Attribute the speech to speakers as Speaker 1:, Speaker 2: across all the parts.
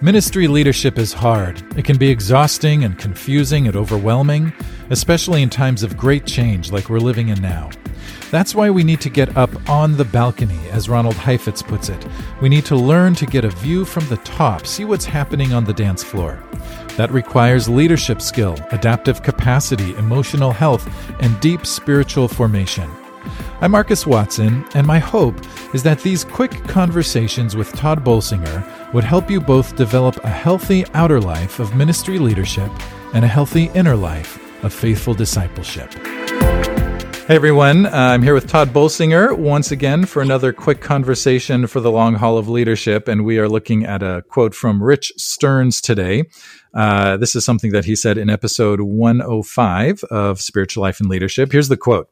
Speaker 1: Ministry leadership is hard. It can be exhausting and confusing and overwhelming, especially in times of great change like we're living in now. That's why we need to get up on the balcony, as Ronald Heifetz puts it. We need to learn to get a view from the top, see what's happening on the dance floor. That requires leadership skill, adaptive capacity, emotional health, and deep spiritual formation. I'm Markus Watson, and my hope is that these quick conversations with Tod Bolsinger would help you both develop a healthy outer life of ministry leadership and a healthy inner life of faithful discipleship. Hey everyone, uh, I'm here with Tod Bolsinger once again for another quick conversation for the long haul of leadership. And we are looking at a quote from Rich Stearns today. Uh, this is something that he said in episode 105 of Spiritual Life and Leadership. Here's the quote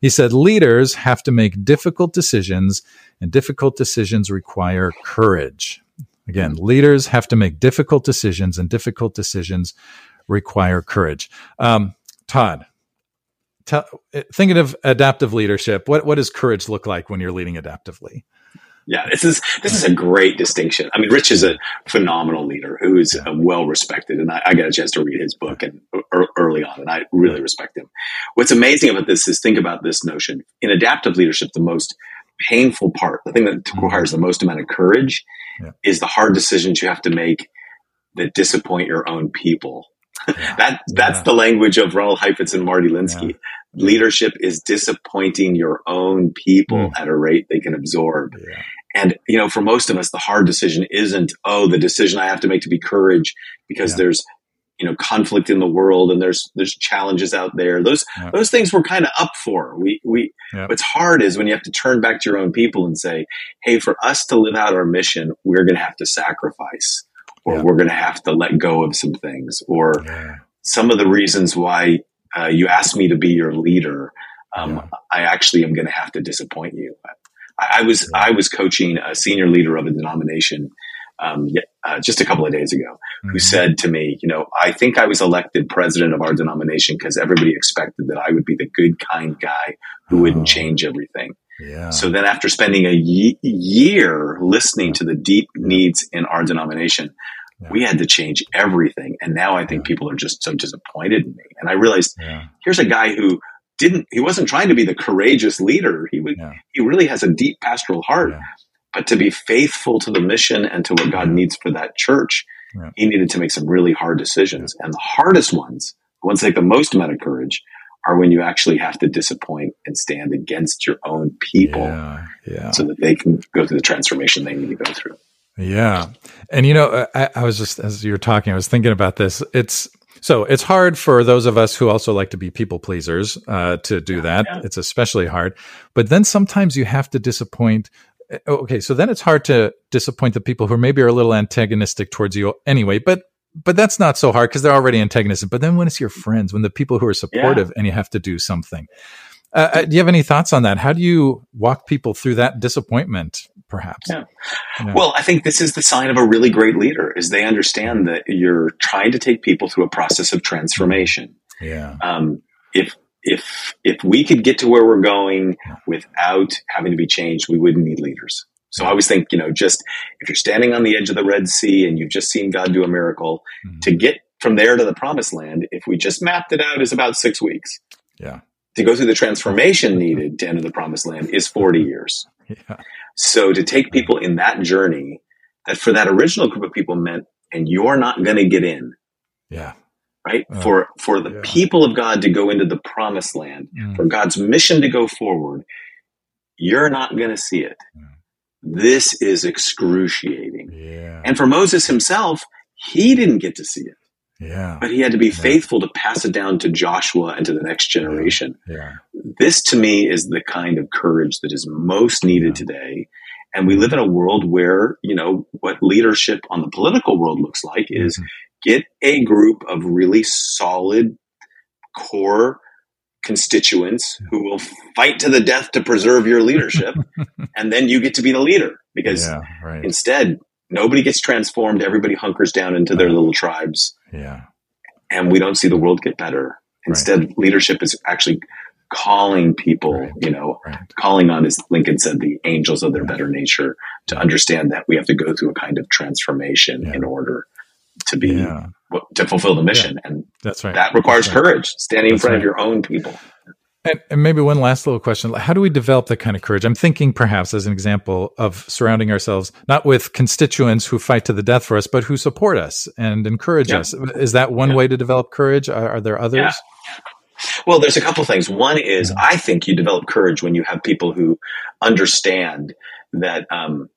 Speaker 1: He said, Leaders have to make difficult decisions, and difficult decisions require courage. Again, leaders have to make difficult decisions, and difficult decisions require courage. Um, Tod, tell, thinking of adaptive leadership, what what does courage look like when you're leading adaptively?
Speaker 2: Yeah, this is this is a great distinction. I mean, Rich is a phenomenal leader who is yeah. well respected, and I, I, got a chance to read his book and early on, and I really respect him. What's amazing about this is think about this notion in adaptive leadership. The most painful part, the thing that mm-hmm. requires the most amount of courage, yeah. is the hard decisions you have to make that disappoint your own people. Yeah. that that's yeah. the language of Ronald Heifetz and Marty Linsky. Leadership is disappointing your own people mm. at a rate they can absorb. And, you know, for most of us, the hard decision isn't, oh, the decision I have to make to be courage because there's you know conflict in the world and there's there's challenges out there those yeah. those things we're kind of up for we we yeah. what's hard is when you have to turn back to your own people and say hey for us to live out our mission we're going to have to sacrifice or yeah. we're going to have to let go of some things or some of the reasons why uh, you asked me to be your leader um, i actually am going to have to disappoint you I, I was i was coaching a senior leader of a denomination um, uh, just a couple of days ago, mm-hmm. who said to me, you know, I think I was elected president of our denomination because everybody expected that I would be the good, kind guy who oh. wouldn't change everything. Yeah. So then after spending a year listening to the deep needs in our denomination, yeah. we had to change everything. And now I think yeah. people are just so disappointed in me. And I realized here's a guy who didn't, he wasn't trying to be the courageous leader. He would, he really has a deep pastoral heart but to be faithful to the mission and to what God needs for that church, yeah. he needed to make some really hard decisions. And the hardest ones, the ones that take the most amount of courage, are when you actually have to disappoint and stand against your own people yeah, yeah. so that they can go through the transformation they need to go through.
Speaker 1: Yeah. And you know, I, I was just, as you were talking, I was thinking about this. It's, so it's hard for those of us who also like to be people pleasers uh, to do that. Yeah. It's especially hard. But then sometimes you have to disappoint Oh, okay, so then it's hard to disappoint the people who maybe are a little antagonistic towards you anyway, but but that's not so hard because they're already antagonistic. But then when it's your friends, when the people who are supportive yeah. and you have to do something, uh, uh, do you have any thoughts on that? How do you walk people through that disappointment, perhaps?
Speaker 2: Yeah. Well, I think this is the sign of a really great leader is they understand that you're trying to take people through a process of transformation.
Speaker 1: Yeah.
Speaker 2: Um, if if if we could get to where we're going without having to be changed, we wouldn't need leaders. So I always think, you know, just if you're standing on the edge of the Red Sea and you've just seen God do a miracle, mm-hmm. to get from there to the promised land, if we just mapped it out, is about six weeks.
Speaker 1: Yeah.
Speaker 2: To go through the transformation needed to enter the promised land is 40 years. Yeah. So to take people in that journey, that for that original group of people meant, and you're not going to get in.
Speaker 1: Yeah
Speaker 2: right? Uh, for for the yeah. people of God to go into the promised land, mm. for God's mission to go forward, you're not going to see it. Mm. This is excruciating.
Speaker 1: Yeah.
Speaker 2: And for Moses himself, he didn't get to see it.
Speaker 1: Yeah.
Speaker 2: But he had to be yeah. faithful to pass it down to Joshua and to the next generation.
Speaker 1: Yeah.
Speaker 2: This to me is the kind of courage that is most needed today. And we live in a world where, you know, what leadership on the political world looks like is mm-hmm get a group of really solid core constituents who will fight to the death to preserve your leadership and then you get to be the leader because yeah, right. instead nobody gets transformed everybody hunkers down into their little tribes
Speaker 1: yeah
Speaker 2: and we don't see the world get better instead right. leadership is actually calling people right. you know calling on as lincoln said the angels of their better nature to understand that we have to go through a kind of transformation
Speaker 1: Yeah.
Speaker 2: in order to be
Speaker 1: Yeah.
Speaker 2: to fulfill the mission, and
Speaker 1: That's right.
Speaker 2: that requires
Speaker 1: right.
Speaker 2: courage, standing in front
Speaker 1: right.
Speaker 2: of your own people.
Speaker 1: And, and maybe one last little question. How do we develop that kind of courage? I'm thinking perhaps as an example of surrounding ourselves, not with constituents who fight to the death for us, but who support us and encourage
Speaker 2: Yeah.
Speaker 1: us. Is that one
Speaker 2: Yeah.
Speaker 1: way to develop courage? Are, are there others?
Speaker 2: Well, there's a couple things. One is I think you develop courage when you have people who understand that um,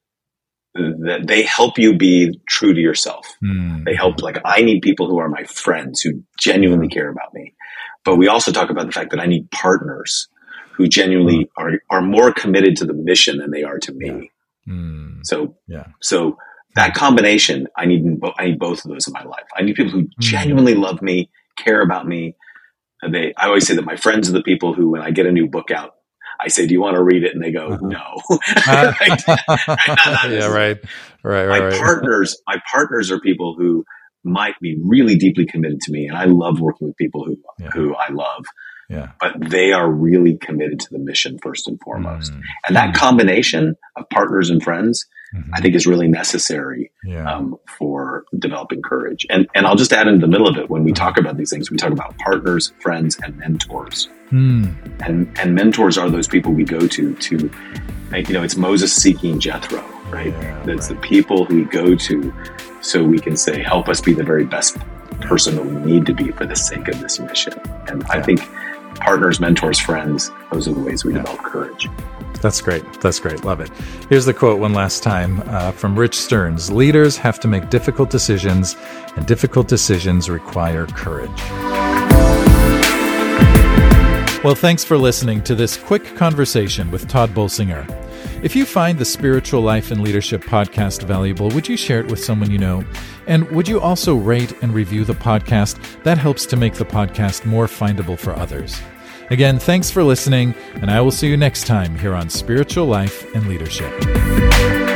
Speaker 2: that they help you be true to yourself.
Speaker 1: Hmm.
Speaker 2: They help. Like I need people who are my friends who genuinely care about me. But we also talk about the fact that I need partners who genuinely are are more committed to the mission than they are to me.
Speaker 1: Hmm.
Speaker 2: So
Speaker 1: Yeah.
Speaker 2: so that combination, I need I need both of those in my life. I need people who genuinely love me, care about me. And they, I always say that my friends are the people who, when I get a new book out, I say, "Do you want to read it?" And they go,
Speaker 1: Uh-huh.
Speaker 2: "No."
Speaker 1: yeah, right. Right, right,
Speaker 2: my
Speaker 1: right.
Speaker 2: partners, my partners are people who might be really deeply committed to me, and I love working with people who
Speaker 1: Yeah.
Speaker 2: who I love,
Speaker 1: yeah.
Speaker 2: but they are really committed to the mission first and foremost.
Speaker 1: Hmm.
Speaker 2: And that combination of partners and friends,
Speaker 1: Mhm.
Speaker 2: I think, is really necessary
Speaker 1: Yeah.
Speaker 2: um, for developing courage. And and I'll just add in the middle of it when we talk about these things, we talk about partners, friends, and mentors.
Speaker 1: Hmm.
Speaker 2: And and mentors are those people we go to to, you know, it's Moses seeking Jethro, right?
Speaker 1: Yeah,
Speaker 2: That's
Speaker 1: right.
Speaker 2: the people who we go to, so we can say, help us be the very best person that we need to be for the sake of this mission. And I think partners, mentors, friends, those are the ways we
Speaker 1: Yeah.
Speaker 2: develop courage.
Speaker 1: That's great. That's great. Love it. Here's the quote one last time uh, from Rich Stearns Leaders have to make difficult decisions, and difficult decisions require courage. Well, thanks for listening to this quick conversation with Tod Bolsinger. If you find the Spiritual Life and Leadership podcast valuable, would you share it with someone you know? And would you also rate and review the podcast? That helps to make the podcast more findable for others. Again, thanks for listening, and I will see you next time here on Spiritual Life and Leadership.